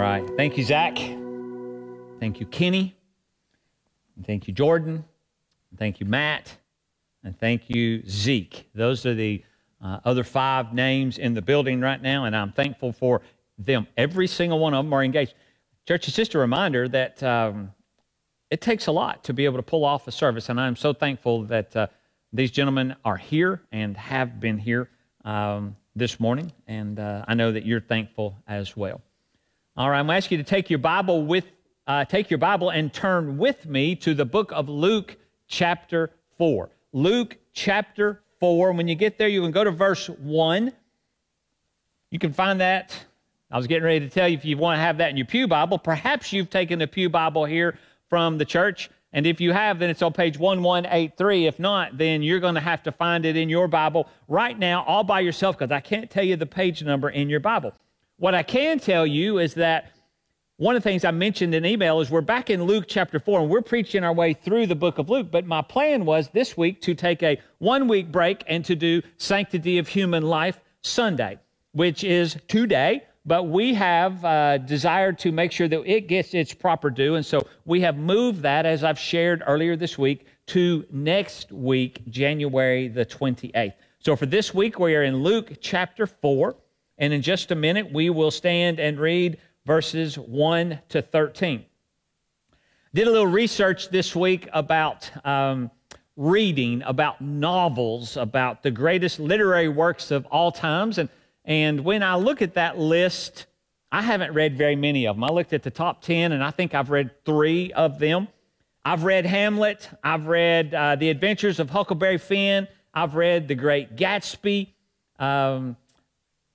right. Thank you, Zach. Thank you, Kenny. And thank you, Jordan. And thank you, Matt. And thank you, Zeke. Those are the uh, other five names in the building right now, and I'm thankful for them. Every single one of them are engaged. Church, it's just a reminder that um, it takes a lot to be able to pull off a service, and I'm so thankful that uh, these gentlemen are here and have been here um, this morning, and uh, I know that you're thankful as well. All right, I'm going to ask you to take your Bible with uh, take your Bible and turn with me to the book of Luke, chapter four. Luke, chapter four. When you get there, you can go to verse one. You can find that. I was getting ready to tell you if you want to have that in your Pew Bible. Perhaps you've taken the Pew Bible here from the church. And if you have, then it's on page 1183. If not, then you're going to have to find it in your Bible right now, all by yourself, because I can't tell you the page number in your Bible. What I can tell you is that one of the things I mentioned in email is we're back in Luke chapter 4 and we're preaching our way through the book of Luke. But my plan was this week to take a one week break and to do Sanctity of Human Life Sunday, which is today. But we have uh, desired to make sure that it gets its proper due. And so we have moved that, as I've shared earlier this week, to next week, January the 28th. So for this week, we are in Luke chapter 4. And in just a minute, we will stand and read verses 1 to 13. Did a little research this week about um, reading, about novels, about the greatest literary works of all times. And, and when I look at that list, I haven't read very many of them. I looked at the top 10, and I think I've read three of them. I've read Hamlet. I've read uh, The Adventures of Huckleberry Finn. I've read The Great Gatsby. Um,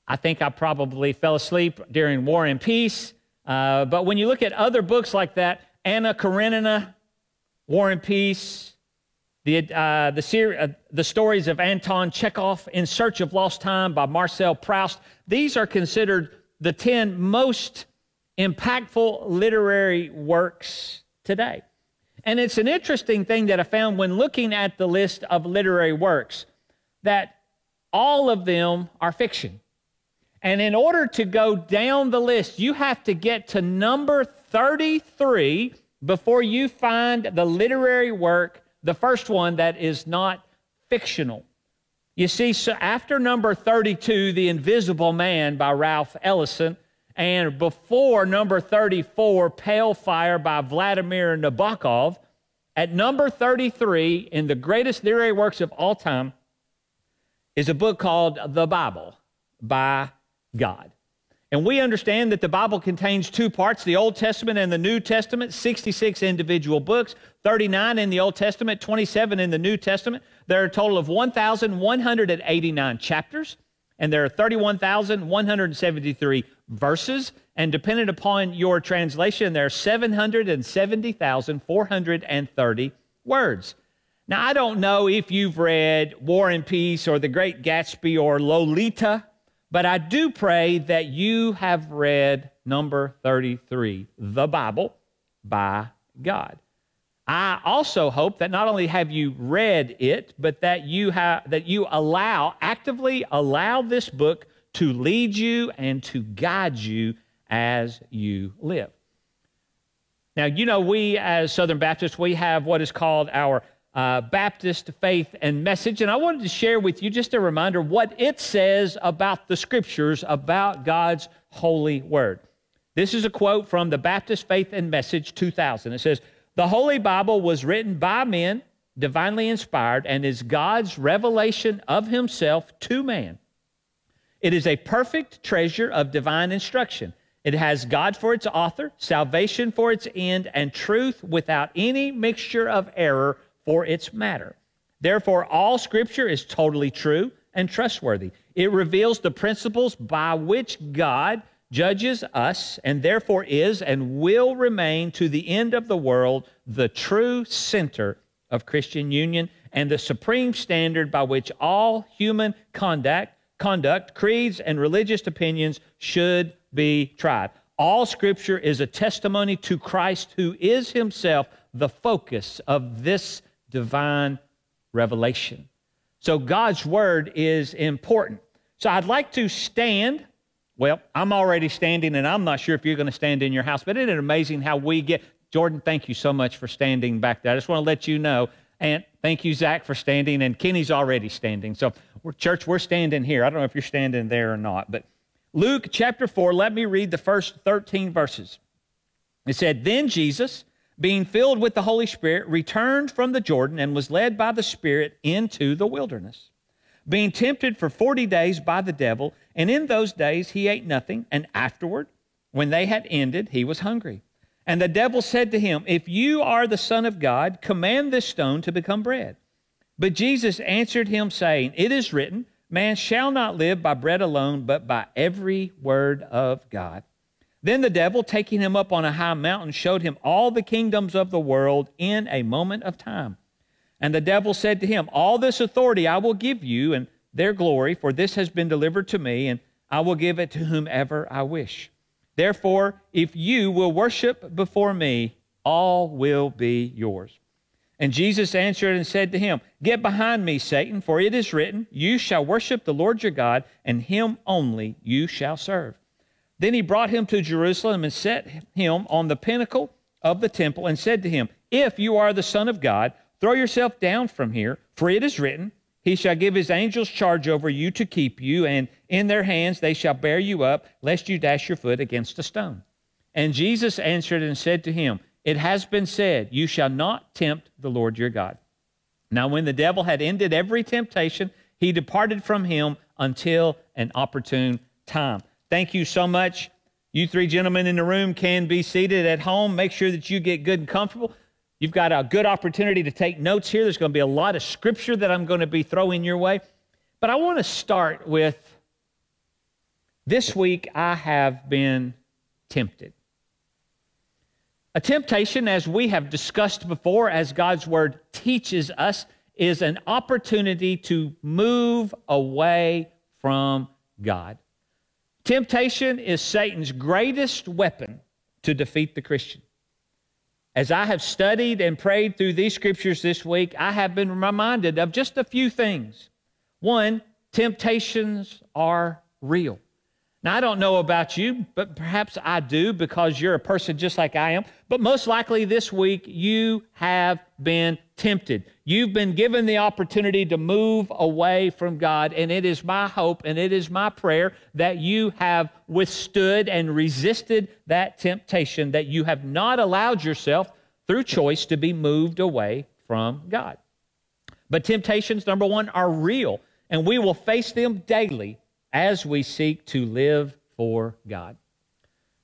I think I probably fell asleep during War and Peace. Uh, but when you look at other books like that, Anna Karenina, War and Peace, the, uh, the, ser- uh, the stories of Anton Chekhov, In Search of Lost Time by Marcel Proust, these are considered the 10 most impactful literary works today. And it's an interesting thing that I found when looking at the list of literary works that all of them are fiction. And in order to go down the list, you have to get to number 33 before you find the literary work, the first one that is not fictional. You see, so after number 32, The Invisible Man by Ralph Ellison, and before number 34, Pale Fire by Vladimir Nabokov, at number 33 in the greatest literary works of all time is a book called The Bible by God. And we understand that the Bible contains two parts the Old Testament and the New Testament, 66 individual books, 39 in the Old Testament, 27 in the New Testament. There are a total of 1,189 chapters, and there are 31,173 verses. And depending upon your translation, there are 770,430 words. Now, I don't know if you've read War and Peace or The Great Gatsby or Lolita but I do pray that you have read number 33, the Bible by God. I also hope that not only have you read it, but that you have that you allow actively allow this book to lead you and to guide you as you live. Now, you know, we as Southern Baptists, we have what is called our uh, Baptist Faith and Message. And I wanted to share with you just a reminder what it says about the scriptures, about God's holy word. This is a quote from the Baptist Faith and Message 2000. It says, The Holy Bible was written by men, divinely inspired, and is God's revelation of himself to man. It is a perfect treasure of divine instruction. It has God for its author, salvation for its end, and truth without any mixture of error for its matter. Therefore, all Scripture is totally true and trustworthy. It reveals the principles by which God judges us and therefore is and will remain to the end of the world the true center of Christian union and the supreme standard by which all human conduct, conduct, creeds, and religious opinions should be tried. All scripture is a testimony to Christ who is himself the focus of this divine revelation. So God's word is important. So I'd like to stand Well, I'm already standing, and I'm not sure if you're going to stand in your house, but isn't it amazing how we get. Jordan, thank you so much for standing back there. I just want to let you know. And thank you, Zach, for standing. And Kenny's already standing. So, we're, church, we're standing here. I don't know if you're standing there or not, but Luke chapter 4, let me read the first 13 verses. It said, Then Jesus, being filled with the Holy Spirit, returned from the Jordan and was led by the Spirit into the wilderness being tempted for 40 days by the devil. And in those days he ate nothing. And afterward, when they had ended, he was hungry. And the devil said to him, If you are the Son of God, command this stone to become bread. But Jesus answered him, saying, It is written, Man shall not live by bread alone, but by every word of God. Then the devil, taking him up on a high mountain, showed him all the kingdoms of the world in a moment of time. And the devil said to him, All this authority I will give you and their glory, for this has been delivered to me, and I will give it to whomever I wish. Therefore, if you will worship before me, all will be yours. And Jesus answered and said to him, Get behind me, Satan, for it is written, You shall worship the Lord your God, and him only you shall serve. Then he brought him to Jerusalem and set him on the pinnacle of the temple and said to him, If you are the Son of God, Throw yourself down from here, for it is written, He shall give His angels charge over you to keep you, and in their hands they shall bear you up, lest you dash your foot against a stone. And Jesus answered and said to him, It has been said, You shall not tempt the Lord your God. Now, when the devil had ended every temptation, he departed from him until an opportune time. Thank you so much. You three gentlemen in the room can be seated at home. Make sure that you get good and comfortable. You've got a good opportunity to take notes here. There's going to be a lot of scripture that I'm going to be throwing your way. But I want to start with this week I have been tempted. A temptation, as we have discussed before, as God's word teaches us, is an opportunity to move away from God. Temptation is Satan's greatest weapon to defeat the Christian. As I have studied and prayed through these scriptures this week, I have been reminded of just a few things. One, temptations are real. Now, I don't know about you, but perhaps I do because you're a person just like I am. But most likely this week, you have been tempted. You've been given the opportunity to move away from God. And it is my hope and it is my prayer that you have withstood and resisted that temptation, that you have not allowed yourself through choice to be moved away from God. But temptations, number one, are real, and we will face them daily as we seek to live for God.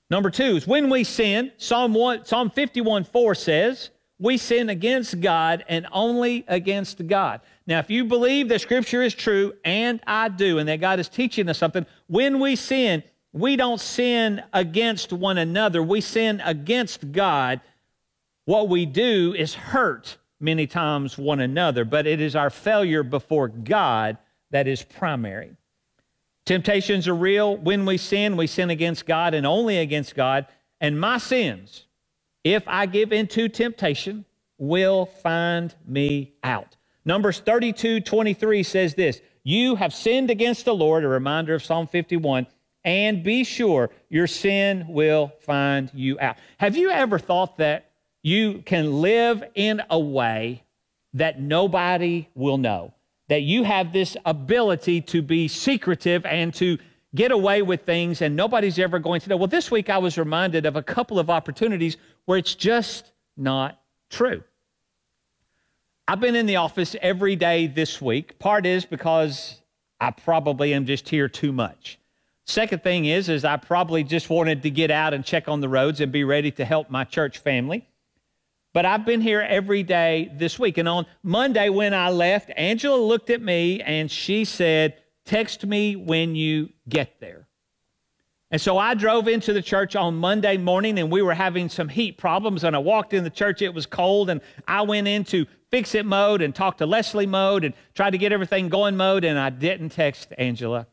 Number two is when we sin, Psalm, 1, Psalm 51 4 says, we sin against God and only against God. Now, if you believe that Scripture is true, and I do, and that God is teaching us something, when we sin, we don't sin against one another, we sin against God. What we do is hurt many times one another, but it is our failure before God that is primary. Temptations are real. When we sin, we sin against God and only against God. And my sins, if I give into temptation, will find me out. Numbers 32 23 says this You have sinned against the Lord, a reminder of Psalm 51, and be sure your sin will find you out. Have you ever thought that you can live in a way that nobody will know? that you have this ability to be secretive and to get away with things and nobody's ever going to know. Well, this week I was reminded of a couple of opportunities where it's just not true. I've been in the office every day this week. Part is because I probably am just here too much. Second thing is is I probably just wanted to get out and check on the roads and be ready to help my church family. But I've been here every day this week. And on Monday, when I left, Angela looked at me and she said, Text me when you get there. And so I drove into the church on Monday morning and we were having some heat problems. And I walked in the church, it was cold. And I went into fix it mode and talked to Leslie mode and tried to get everything going mode. And I didn't text Angela.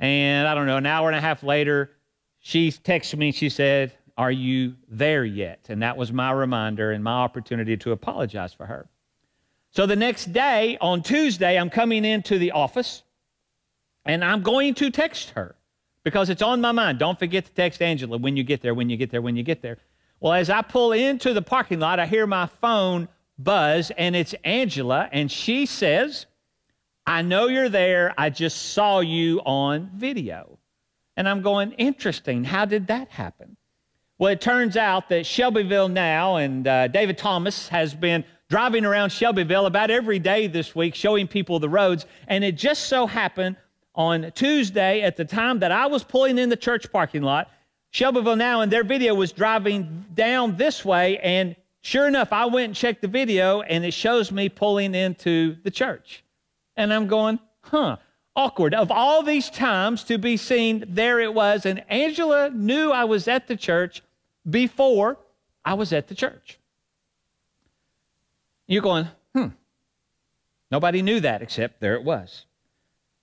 And I don't know, an hour and a half later, she texted me. and She said, are you there yet? And that was my reminder and my opportunity to apologize for her. So the next day, on Tuesday, I'm coming into the office and I'm going to text her because it's on my mind. Don't forget to text Angela when you get there, when you get there, when you get there. Well, as I pull into the parking lot, I hear my phone buzz, and it's Angela, and she says, I know you're there. I just saw you on video. And I'm going, interesting. How did that happen? Well, it turns out that Shelbyville now and uh, David Thomas has been driving around Shelbyville about every day this week, showing people the roads. And it just so happened on Tuesday, at the time that I was pulling in the church parking lot, Shelbyville Now and their video was driving down this way. And sure enough, I went and checked the video, and it shows me pulling into the church. And I'm going, huh, awkward. Of all these times to be seen, there it was. And Angela knew I was at the church before I was at the church. You're going, hmm. Nobody knew that except there it was.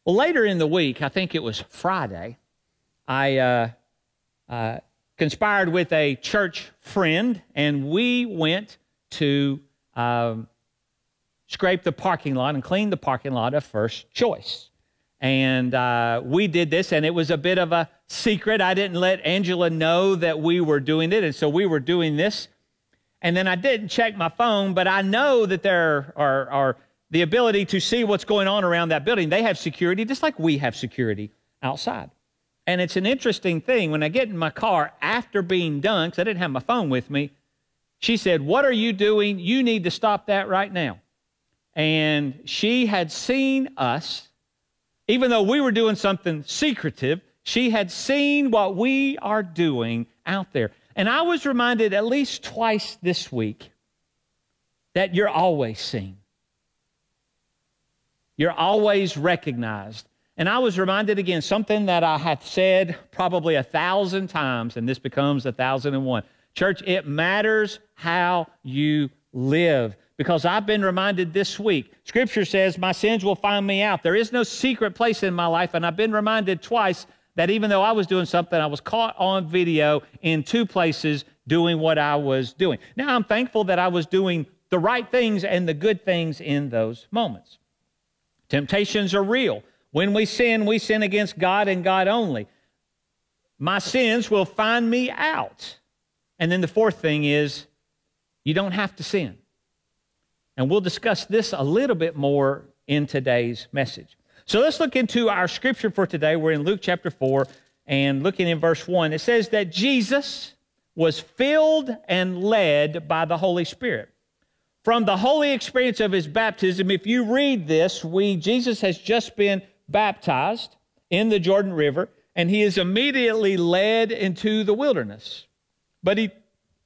Well, later in the week, I think it was Friday, I uh, uh, conspired with a church friend, and we went to um, scrape the parking lot and clean the parking lot of First Choice. And uh, we did this, and it was a bit of a secret. I didn't let Angela know that we were doing it, and so we were doing this. And then I didn't check my phone, but I know that there are, are the ability to see what's going on around that building. They have security just like we have security outside. And it's an interesting thing. When I get in my car after being done, because I didn't have my phone with me, she said, What are you doing? You need to stop that right now. And she had seen us even though we were doing something secretive, she had seen what we are doing out there. And I was reminded at least twice this week that you're always seen. You're always recognized. And I was reminded again something that I have said probably a thousand times, and this becomes a thousand and one. Church, it matters how you live because I've been reminded this week. Scripture says, My sins will find me out. There is no secret place in my life. And I've been reminded twice that even though I was doing something, I was caught on video in two places doing what I was doing. Now, I'm thankful that I was doing the right things and the good things in those moments. Temptations are real. When we sin, we sin against God and God only. My sins will find me out. And then the fourth thing is, you don't have to sin. And we'll discuss this a little bit more in today's message. So let's look into our scripture for today. We're in Luke chapter 4 and looking in verse 1. It says that Jesus was filled and led by the Holy Spirit. From the holy experience of his baptism, if you read this, we Jesus has just been baptized in the Jordan River and he is immediately led into the wilderness. But he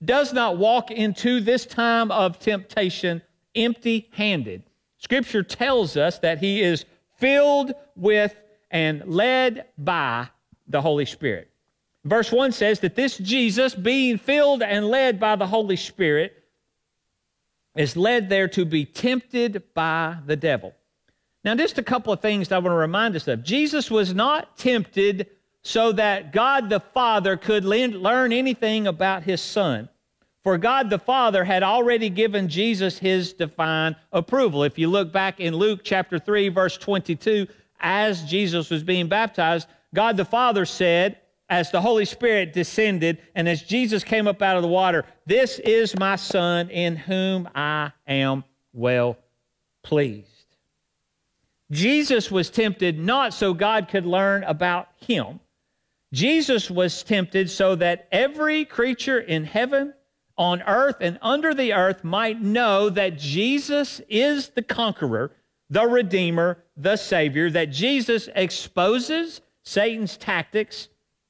does not walk into this time of temptation empty handed. Scripture tells us that he is filled with and led by the Holy Spirit. Verse 1 says that this Jesus, being filled and led by the Holy Spirit, is led there to be tempted by the devil. Now, just a couple of things I want to remind us of. Jesus was not tempted so that God the Father could learn anything about his Son. For God the Father had already given Jesus his divine approval. If you look back in Luke chapter 3, verse 22, as Jesus was being baptized, God the Father said, as the Holy Spirit descended, and as Jesus came up out of the water, This is my Son in whom I am well pleased. Jesus was tempted not so God could learn about him. Jesus was tempted so that every creature in heaven on earth and under the earth might know that Jesus is the conqueror, the redeemer, the savior, that Jesus exposes Satan's tactics,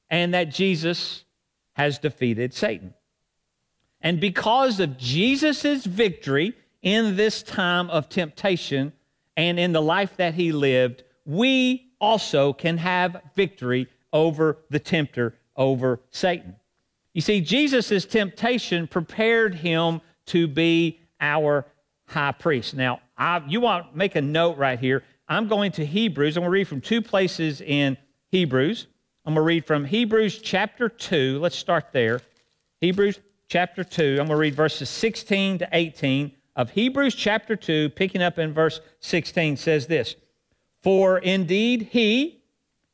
and that Jesus has defeated Satan. And because of Jesus' victory in this time of temptation and in the life that he lived, we also can have victory over the tempter, over Satan. You see, Jesus' temptation prepared him to be our high priest. Now, I, you want to make a note right here. I'm going to Hebrews. I'm going to read from two places in Hebrews. I'm going to read from Hebrews chapter 2. Let's start there. Hebrews chapter 2. I'm going to read verses 16 to 18 of Hebrews chapter 2, picking up in verse 16, says this For indeed he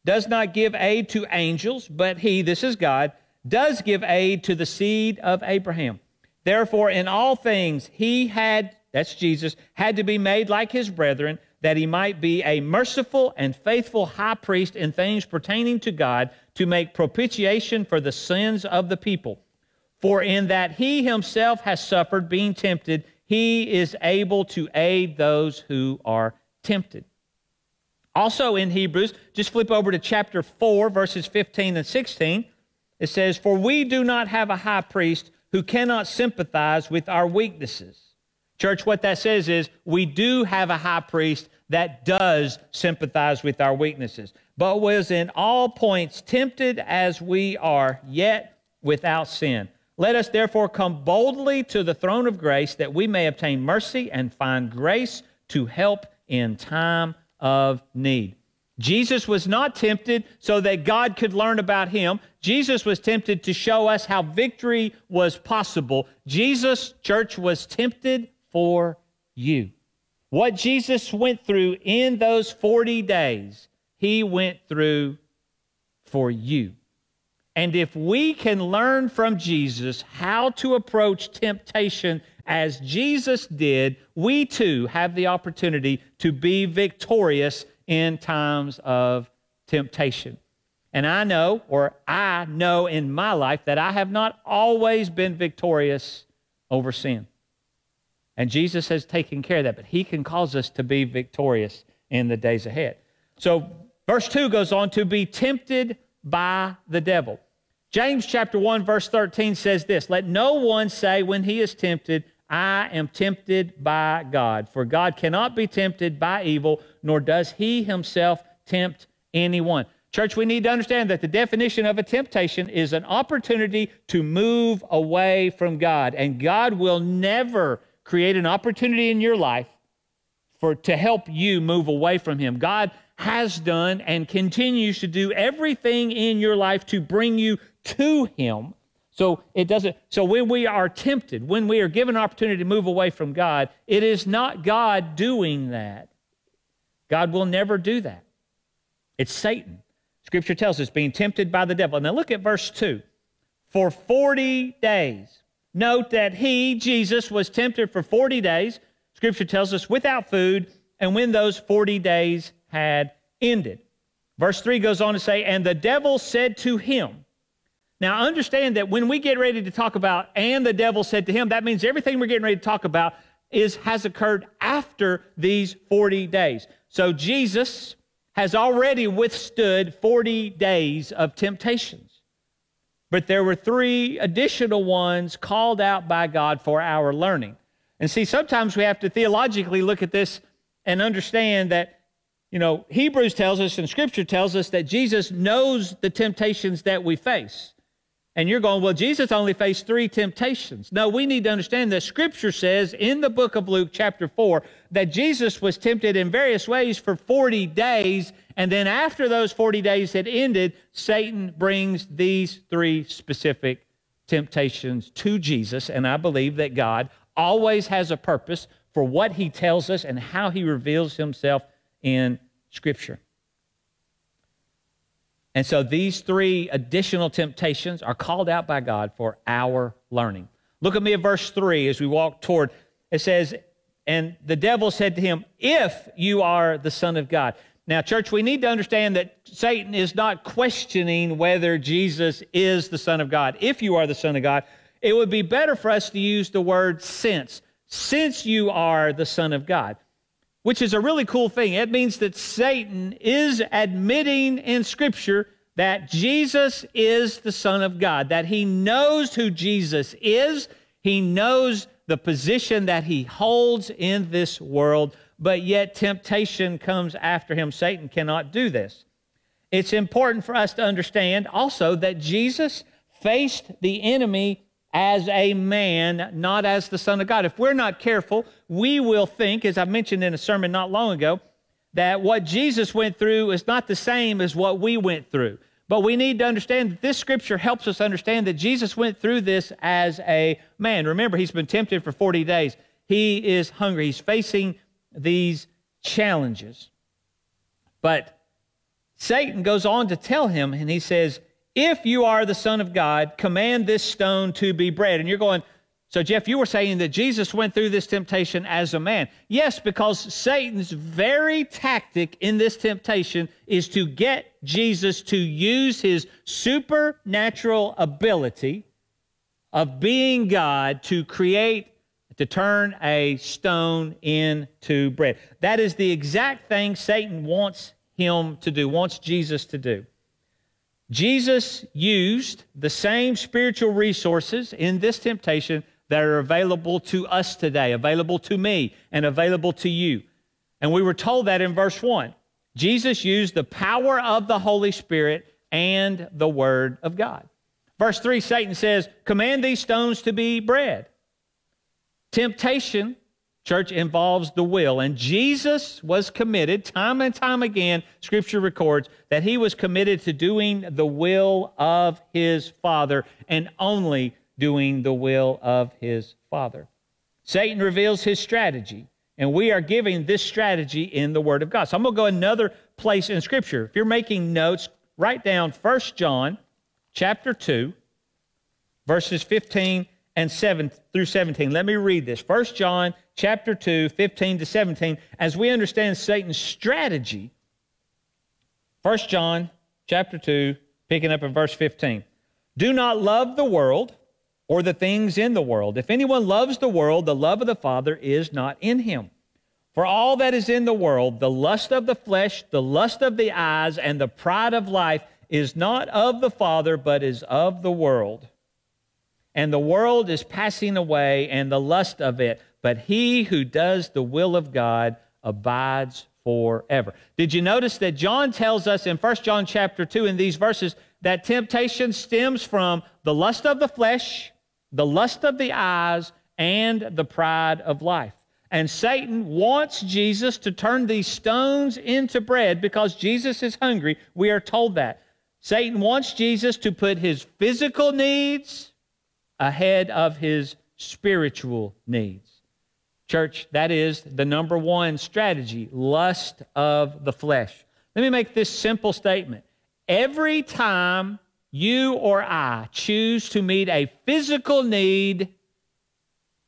does not give aid to angels, but he, this is God, does give aid to the seed of Abraham. Therefore, in all things, he had, that's Jesus, had to be made like his brethren, that he might be a merciful and faithful high priest in things pertaining to God to make propitiation for the sins of the people. For in that he himself has suffered being tempted, he is able to aid those who are tempted. Also in Hebrews, just flip over to chapter 4, verses 15 and 16. It says, For we do not have a high priest who cannot sympathize with our weaknesses. Church, what that says is we do have a high priest that does sympathize with our weaknesses, but was in all points tempted as we are, yet without sin. Let us therefore come boldly to the throne of grace that we may obtain mercy and find grace to help in time of need. Jesus was not tempted so that God could learn about him. Jesus was tempted to show us how victory was possible. Jesus, church, was tempted for you. What Jesus went through in those 40 days, he went through for you. And if we can learn from Jesus how to approach temptation as Jesus did, we too have the opportunity to be victorious in times of temptation. And I know, or I know in my life, that I have not always been victorious over sin. And Jesus has taken care of that, but He can cause us to be victorious in the days ahead. So, verse 2 goes on to be tempted by the devil. James chapter 1, verse 13 says this Let no one say when he is tempted, I am tempted by God. For God cannot be tempted by evil, nor does he himself tempt anyone. Church, we need to understand that the definition of a temptation is an opportunity to move away from God. And God will never create an opportunity in your life for to help you move away from him. God has done and continues to do everything in your life to bring you to him. So it doesn't so when we are tempted, when we are given an opportunity to move away from God, it is not God doing that. God will never do that. It's Satan. Scripture tells us being tempted by the devil. Now look at verse 2. For 40 days Note that he, Jesus, was tempted for 40 days, scripture tells us, without food, and when those 40 days had ended. Verse 3 goes on to say, And the devil said to him, Now understand that when we get ready to talk about, and the devil said to him, that means everything we're getting ready to talk about is has occurred after these 40 days. So Jesus has already withstood 40 days of temptations. But there were three additional ones called out by God for our learning. And see, sometimes we have to theologically look at this and understand that, you know, Hebrews tells us and Scripture tells us that Jesus knows the temptations that we face. And you're going, well, Jesus only faced three temptations. No, we need to understand that Scripture says in the book of Luke, chapter 4, that Jesus was tempted in various ways for 40 days. And then after those 40 days had ended, Satan brings these three specific temptations to Jesus. And I believe that God always has a purpose for what he tells us and how he reveals himself in Scripture. And so these three additional temptations are called out by God for our learning. Look at me at verse 3 as we walk toward. It says, And the devil said to him, If you are the Son of God. Now, church, we need to understand that Satan is not questioning whether Jesus is the Son of God. If you are the Son of God, it would be better for us to use the word since. Since you are the Son of God which is a really cool thing. It means that Satan is admitting in Scripture that Jesus is the Son of God, that he knows who Jesus is, he knows the position that he holds in this world, but yet temptation comes after him. Satan cannot do this. It's important for us to understand also that Jesus faced the enemy as a man, not as the Son of God. If we're not careful, we will think, as I mentioned in a sermon not long ago, that what Jesus went through is not the same as what we went through. But we need to understand that this scripture helps us understand that Jesus went through this as a man. Remember, he's been tempted for 40 days. He is hungry. He's facing these challenges. But Satan goes on to tell him, and he says, If you are the Son of God, command this stone to be bread. And you're going, so, Jeff, you were saying that Jesus went through this temptation as a man. Yes, because Satan's very tactic in this temptation is to get Jesus to use his supernatural ability of being God to create, to turn a stone into bread. That is the exact thing Satan wants him to do, wants Jesus to do. Jesus used the same spiritual resources in this temptation that are available to us today, available to me, and available to you. And we were told that in verse 1. Jesus used the power of the Holy Spirit and the Word of God. Verse 3, Satan says, Command these stones to be bread. Temptation, church, involves the will. And Jesus was committed, time and time again, Scripture records, that he was committed to doing the will of his Father and only doing the will of his Father. Satan reveals his strategy, and we are giving this strategy in the Word of God. So I'm going to go another place in Scripture. If you're making notes, write down 1 John chapter 2, verses 15 and 7 through 17. Let me read this. 1 John chapter 2, 15 to 17, as we understand Satan's strategy. 1 John chapter 2, picking up in verse 15. Do not love the world or the things in the world. If anyone loves the world, the love of the Father is not in him. For all that is in the world, the lust of the flesh, the lust of the eyes, and the pride of life, is not of the Father, but is of the world. And the world is passing away, and the lust of it, but he who does the will of God abides forever. Did you notice that John tells us in 1 John chapter 2 in these verses that temptation stems from the lust of the flesh, the lust of the eyes, and the pride of life. And Satan wants Jesus to turn these stones into bread because Jesus is hungry. We are told that. Satan wants Jesus to put his physical needs ahead of his spiritual needs. Church, that is the number one strategy lust of the flesh. Let me make this simple statement. Every time you or I choose to meet a physical need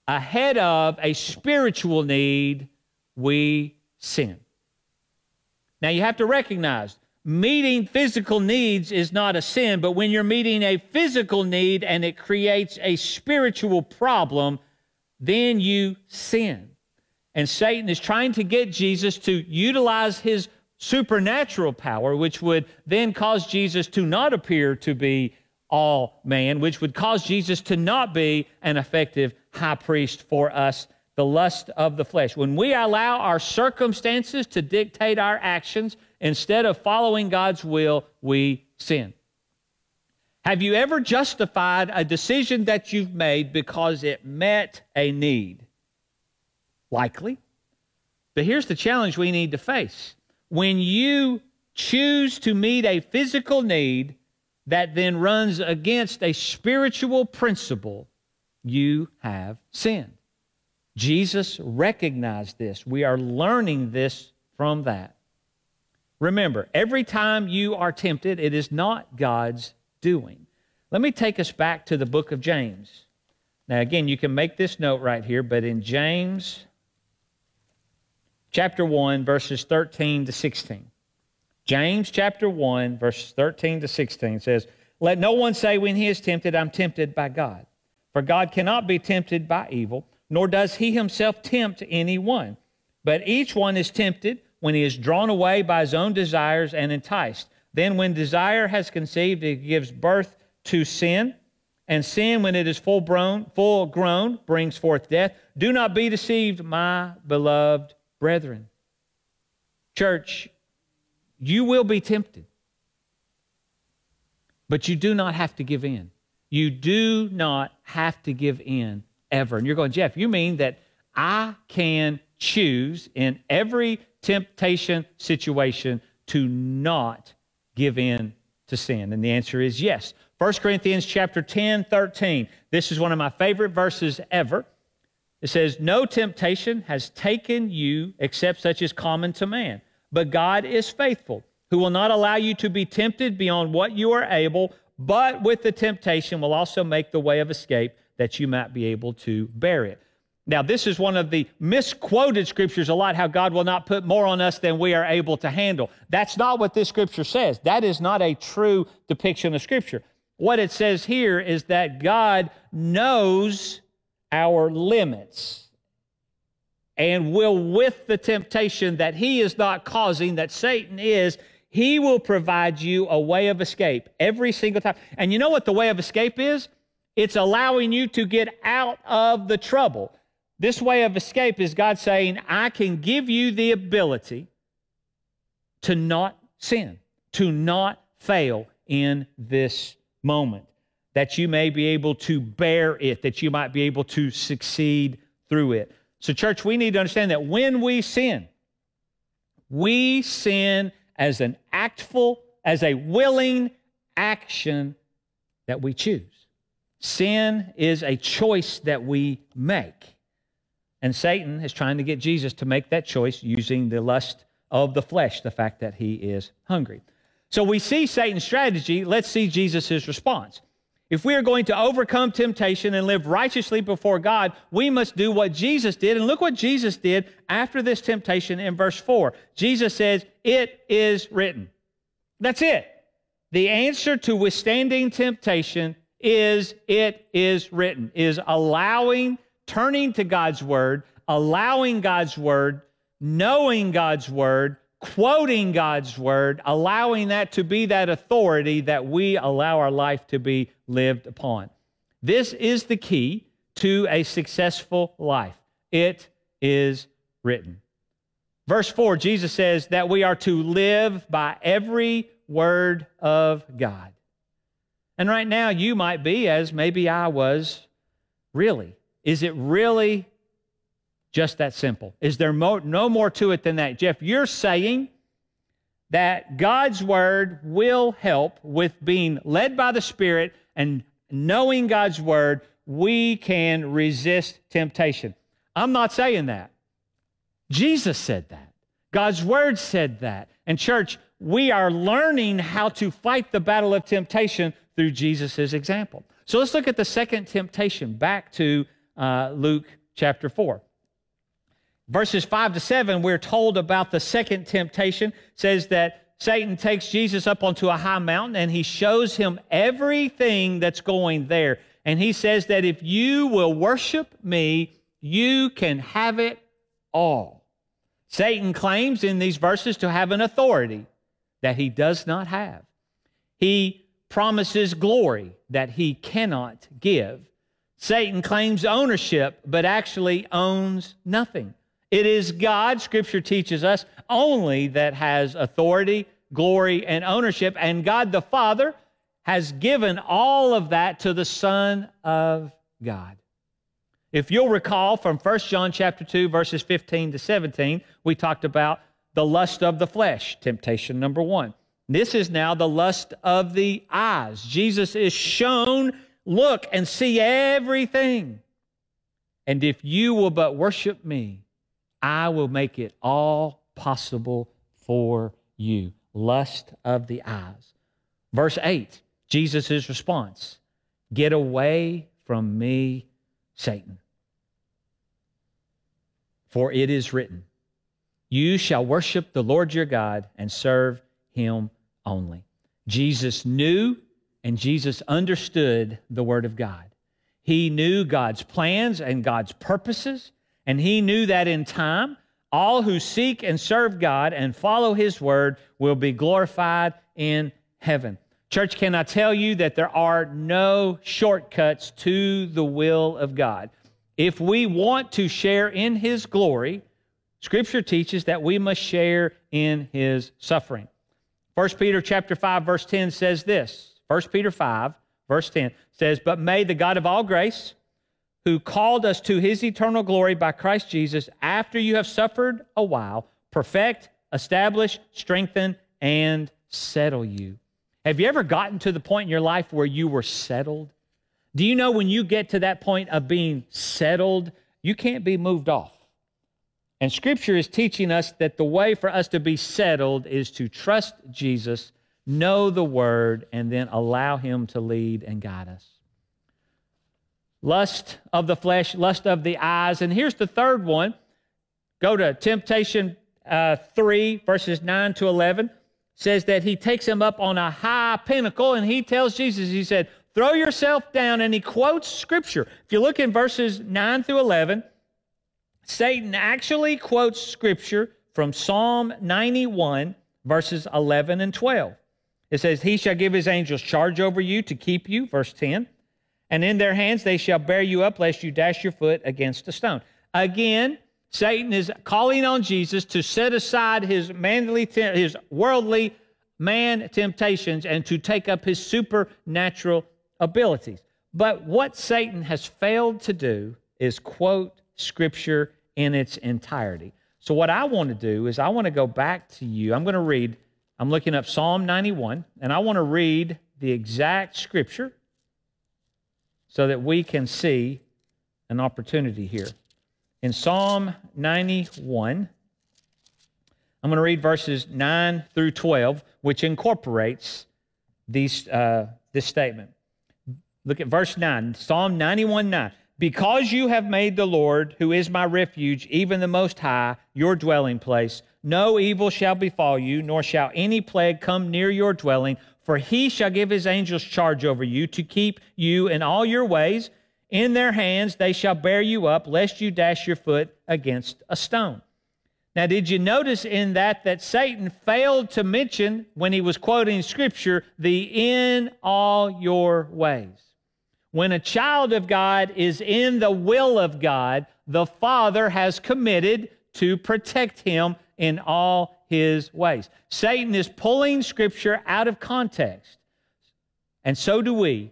ahead of a spiritual need, we sin. Now you have to recognize meeting physical needs is not a sin, but when you're meeting a physical need and it creates a spiritual problem, then you sin. And Satan is trying to get Jesus to utilize his supernatural power, which would then cause Jesus to not appear to be all man, which would cause Jesus to not be an effective high priest for us, the lust of the flesh. When we allow our circumstances to dictate our actions instead of following God's will, we sin. Have you ever justified a decision that you've made because it met a need? Likely. But here's the challenge we need to face when you choose to meet a physical need that then runs against a spiritual principle, you have sinned. Jesus recognized this. We are learning this from that. Remember, every time you are tempted, it is not God's doing. Let me take us back to the book of James. Now, again, you can make this note right here, but in James chapter 1, verses 13 to 16. James chapter 1, verses 13 to 16 says, Let no one say when he is tempted, I'm tempted by God. For God cannot be tempted by evil, nor does he himself tempt anyone. But each one is tempted when he is drawn away by his own desires and enticed. Then, when desire has conceived, it gives birth to sin. And sin, when it is full grown, full grown, brings forth death. Do not be deceived, my beloved brethren. Church, you will be tempted, but you do not have to give in. You do not have to give in ever. And you're going, Jeff, you mean that I can choose in every temptation situation to not give in to sin? And the answer is yes. 1 Corinthians chapter 10, 13. This is one of my favorite verses ever. It says, No temptation has taken you except such as common to man. But God is faithful, who will not allow you to be tempted beyond what you are able, but with the temptation will also make the way of escape that you might be able to bear it. Now, this is one of the misquoted scriptures a lot how God will not put more on us than we are able to handle. That's not what this scripture says. That is not a true depiction of scripture. What it says here is that God knows our limits and will, with the temptation that He is not causing, that Satan is, He will provide you a way of escape every single time. And you know what the way of escape is? It's allowing you to get out of the trouble. This way of escape is God saying, I can give you the ability to not sin, to not fail in this moment, that you may be able to bear it, that you might be able to succeed through it. So, church, we need to understand that when we sin, we sin as an actful, as a willing action that we choose. Sin is a choice that we make. And Satan is trying to get Jesus to make that choice using the lust of the flesh, the fact that he is hungry. So we see Satan's strategy. Let's see Jesus' response. If we are going to overcome temptation and live righteously before God, we must do what Jesus did. And look what Jesus did after this temptation in verse 4. Jesus says, It is written. That's it. The answer to withstanding temptation is it is written, is allowing turning to God's word, allowing God's word, knowing God's word, quoting God's word, allowing that to be that authority that we allow our life to be lived upon. This is the key to a successful life. It is written. Verse 4, Jesus says that we are to live by every word of God. And right now, you might be, as maybe I was, really is it really just that simple? Is there mo- no more to it than that? Jeff, you're saying that God's word will help with being led by the Spirit and knowing God's word, we can resist temptation. I'm not saying that. Jesus said that. God's word said that. And, church, we are learning how to fight the battle of temptation through Jesus' example. So let's look at the second temptation back to uh, Luke chapter 4. Verses 5 to 7, we're told about the second temptation, says that Satan takes Jesus up onto a high mountain and he shows him everything that's going there. And he says that if you will worship me, you can have it all. Satan claims in these verses to have an authority that he does not have. He promises glory that he cannot give. Satan claims ownership, but actually owns nothing. It is God, Scripture teaches us, only that has authority, glory, and ownership. And God the Father has given all of that to the Son of God. If you'll recall from 1 John chapter 2, verses 15 to 17, we talked about the lust of the flesh, temptation number one. This is now the lust of the eyes. Jesus is shown look and see everything. And if you will but worship me, I will make it all possible for you. Lust of the eyes. Verse 8, Jesus' response Get away from me, Satan. For it is written, You shall worship the Lord your God and serve him only. Jesus knew and Jesus understood the Word of God. He knew God's plans and God's purposes, and he knew that in time, all who seek and serve God and follow His Word will be glorified in heaven. Church, can I tell you that there are no shortcuts to the will of God? If we want to share in His glory, Scripture teaches that we must share in His suffering. 1 Peter chapter 5 verse 10 says this 1 Peter 5, verse 10 says, But may the God of all grace, who called us to his eternal glory by Christ Jesus, after you have suffered a while, perfect, establish, strengthen, and settle you. Have you ever gotten to the point in your life where you were settled? Do you know when you get to that point of being settled, you can't be moved off? And Scripture is teaching us that the way for us to be settled is to trust Jesus, know the Word, and then allow Him to lead and guide us. Lust of the flesh, lust of the eyes. And here's the third one. Go to Temptation uh, 3, verses 9 to 11. Says that he takes him up on a high pinnacle and he tells Jesus, he said, throw yourself down. And he quotes Scripture. If you look in verses 9 through 11, Satan actually quotes scripture from Psalm 91, verses 11 and 12. It says, He shall give his angels charge over you to keep you, verse 10. And in their hands they shall bear you up, lest you dash your foot against a stone. Again, Satan is calling on Jesus to set aside his manly, his worldly man temptations and to take up his supernatural abilities. But what Satan has failed to do is quote Scripture in its entirety. So, what I want to do is, I want to go back to you. I'm going to read, I'm looking up Psalm 91, and I want to read the exact Scripture so that we can see an opportunity here. In Psalm 91, I'm going to read verses 9 through 12, which incorporates these, uh, this statement. Look at verse 9, Psalm 91 9. Because you have made the Lord, who is my refuge, even the Most High, your dwelling place, no evil shall befall you, nor shall any plague come near your dwelling. For he shall give his angels charge over you to keep you in all your ways. In their hands they shall bear you up, lest you dash your foot against a stone. Now, did you notice in that that Satan failed to mention when he was quoting scripture the in all your ways? When a child of God is in the will of God, the Father has committed to protect him in all his ways. Satan is pulling Scripture out of context. And so do we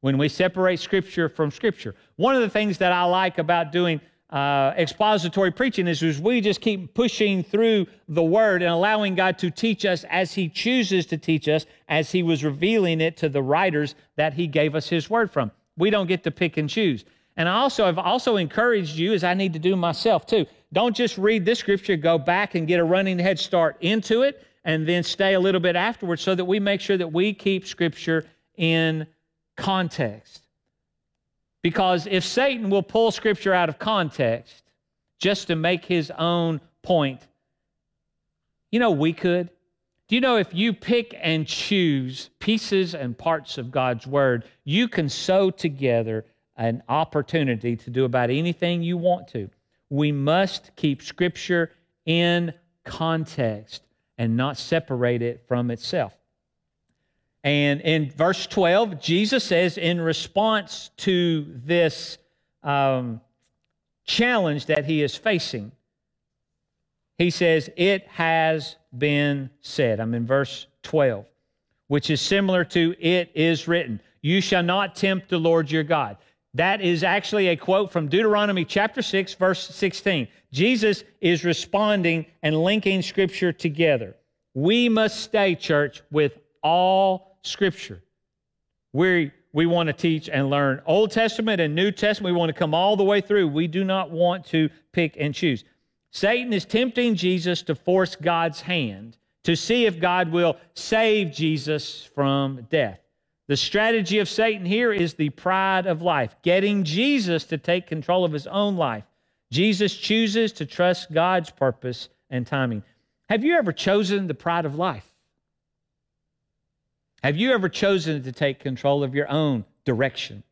when we separate Scripture from Scripture. One of the things that I like about doing uh, expository preaching is, is we just keep pushing through the Word and allowing God to teach us as He chooses to teach us, as He was revealing it to the writers that He gave us His Word from. We don't get to pick and choose. And I also have also encouraged you, as I need to do myself too. Don't just read this scripture, go back and get a running head start into it, and then stay a little bit afterwards so that we make sure that we keep scripture in context. Because if Satan will pull scripture out of context just to make his own point, you know, we could. Do you know if you pick and choose pieces and parts of God's Word, you can sew together an opportunity to do about anything you want to? We must keep Scripture in context and not separate it from itself. And in verse 12, Jesus says, in response to this um, challenge that he is facing, he says, It has been said. I'm in verse 12, which is similar to it is written, You shall not tempt the Lord your God. That is actually a quote from Deuteronomy chapter 6, verse 16. Jesus is responding and linking scripture together. We must stay, church, with all scripture. We, we want to teach and learn Old Testament and New Testament. We want to come all the way through. We do not want to pick and choose. Satan is tempting Jesus to force God's hand to see if God will save Jesus from death. The strategy of Satan here is the pride of life, getting Jesus to take control of his own life. Jesus chooses to trust God's purpose and timing. Have you ever chosen the pride of life? Have you ever chosen to take control of your own direction,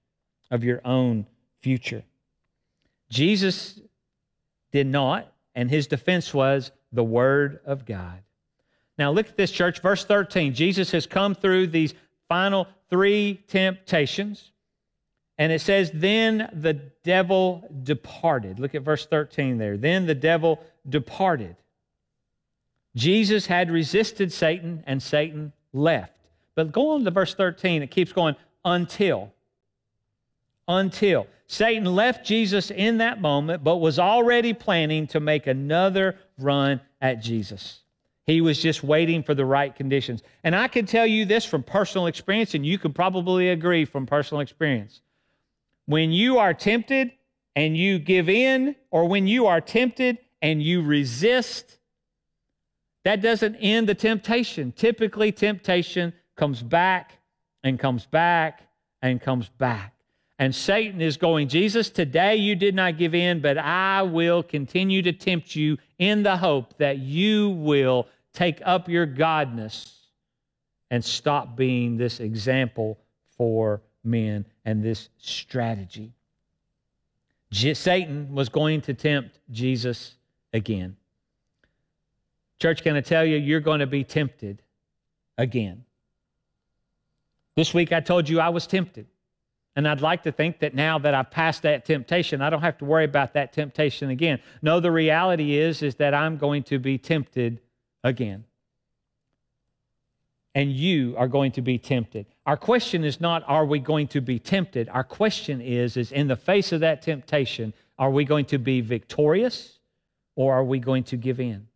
of your own future? Jesus did not and his defense was the Word of God. Now, look at this, church. Verse 13. Jesus has come through these final three temptations. And it says, Then the devil departed. Look at verse 13 there. Then the devil departed. Jesus had resisted Satan, and Satan left. But go on to verse 13. It keeps going, until. Until. Satan left Jesus in that moment, but was already planning to make another run at Jesus. He was just waiting for the right conditions. And I can tell you this from personal experience, and you can probably agree from personal experience. When you are tempted and you give in, or when you are tempted and you resist, that doesn't end the temptation. Typically, temptation comes back and comes back and comes back. And Satan is going, Jesus, today you did not give in, but I will continue to tempt you in the hope that you will take up your godness and stop being this example for men and this strategy. Satan was going to tempt Jesus again. Church, can I tell you, you're going to be tempted again. This week I told you I was tempted. And I'd like to think that now that I've passed that temptation, I don't have to worry about that temptation again. No, the reality is is that I'm going to be tempted again. And you are going to be tempted. Our question is not are we going to be tempted? Our question is is in the face of that temptation, are we going to be victorious or are we going to give in?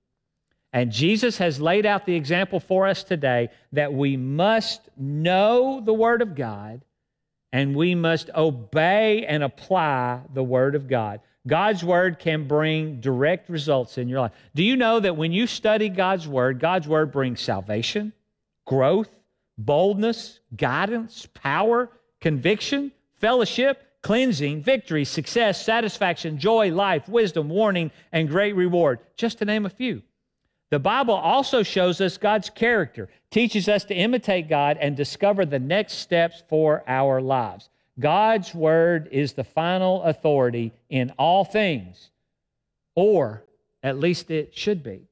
And Jesus has laid out the example for us today that we must know the Word of God and we must obey and apply the Word of God. God's Word can bring direct results in your life. Do you know that when you study God's Word, God's Word brings salvation, growth, boldness, guidance, power, conviction, fellowship, cleansing, victory, success, satisfaction, joy, life, wisdom, warning, and great reward, just to name a few. The Bible also shows us God's character, teaches us to imitate God and discover the next steps for our lives. God's word is the final authority in all things, or at least it should be.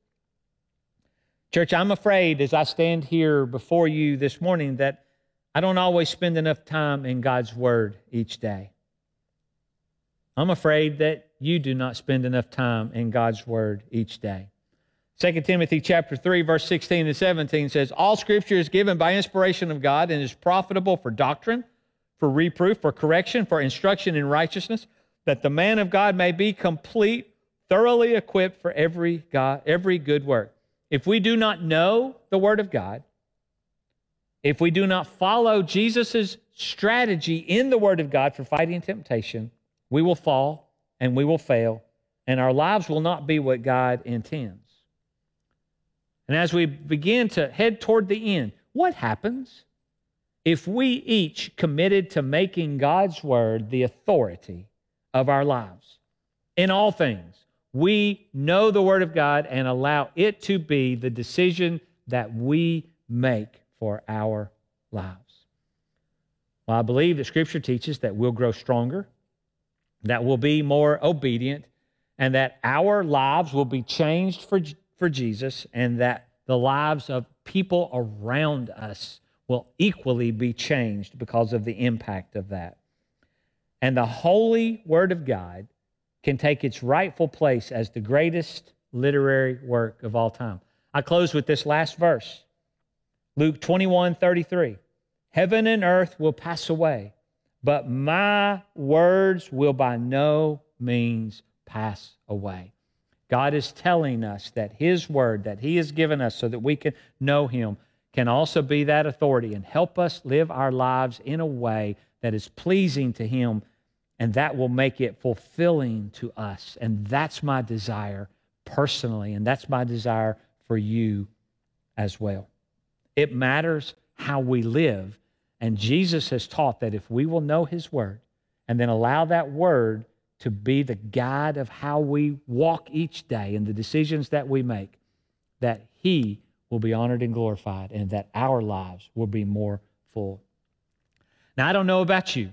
Church, I'm afraid as I stand here before you this morning that I don't always spend enough time in God's word each day. I'm afraid that you do not spend enough time in God's word each day. 2 Timothy chapter 3 verse 16 and 17 says all scripture is given by inspiration of God and is profitable for doctrine, for reproof, for correction, for instruction in righteousness, that the man of God may be complete, thoroughly equipped for every God, every good work. If we do not know the word of God, if we do not follow Jesus' strategy in the word of God for fighting temptation, we will fall and we will fail, and our lives will not be what God intends. And as we begin to head toward the end, what happens if we each committed to making God's word the authority of our lives in all things? We know the word of God and allow it to be the decision that we make for our lives. Well, I believe that Scripture teaches that we'll grow stronger, that we'll be more obedient, and that our lives will be changed for for Jesus and that the lives of people around us will equally be changed because of the impact of that. And the holy Word of God can take its rightful place as the greatest literary work of all time. I close with this last verse Luke 21 33. Heaven and earth will pass away, but my words will by no means pass away. God is telling us that His word that He has given us so that we can know Him can also be that authority and help us live our lives in a way that is pleasing to Him and that will make it fulfilling to us. And that's my desire personally, and that's my desire for you as well. It matters how we live. And Jesus has taught that if we will know His word and then allow that word to be the guide of how we walk each day and the decisions that we make, that He will be honored and glorified, and that our lives will be more full. Now, I don't know about you,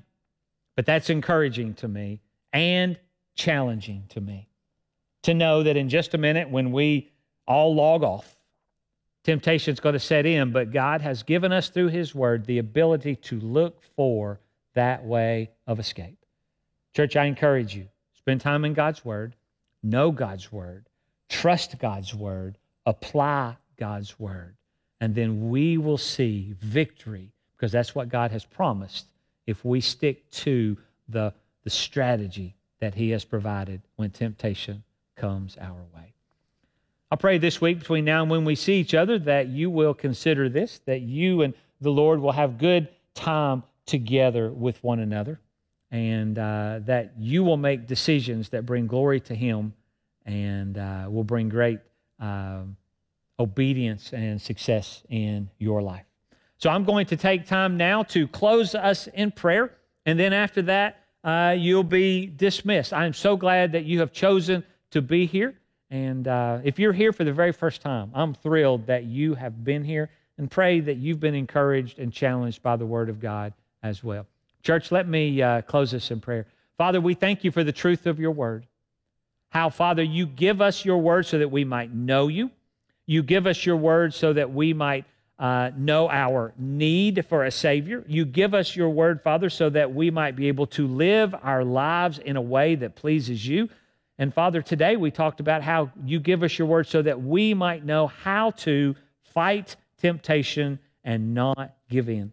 but that's encouraging to me and challenging to me to know that in just a minute, when we all log off, temptation's going to set in, but God has given us through His Word the ability to look for that way of escape. Church, I encourage you spend time in God's Word, know God's Word, trust God's Word, apply God's Word, and then we will see victory because that's what God has promised if we stick to the, the strategy that He has provided when temptation comes our way. I pray this week between now and when we see each other that you will consider this, that you and the Lord will have good time together with one another and uh, that you will make decisions that bring glory to Him and uh, will bring great um, obedience and success in your life. So I'm going to take time now to close us in prayer, and then after that, uh, you'll be dismissed. I am so glad that you have chosen to be here. And uh, if you're here for the very first time, I'm thrilled that you have been here and pray that you've been encouraged and challenged by the Word of God as well. Church, let me uh, close this in prayer. Father, we thank you for the truth of your Word. How, Father, you give us your Word so that we might know you. You give us your Word so that we might uh, know our need for a Savior. You give us your Word, Father, so that we might be able to live our lives in a way that pleases you. And Father, today we talked about how you give us your Word so that we might know how to fight temptation and not give in.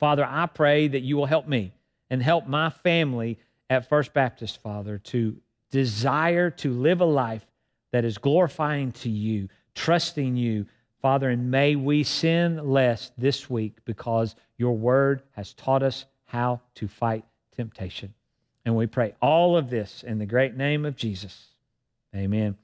Father, I pray that you will help me and help my family at First Baptist, Father, to desire to live a life that is glorifying to you, trusting you, Father, and may we sin less this week because your word has taught us how to fight temptation. And we pray all of this in the great name of Jesus. Amen.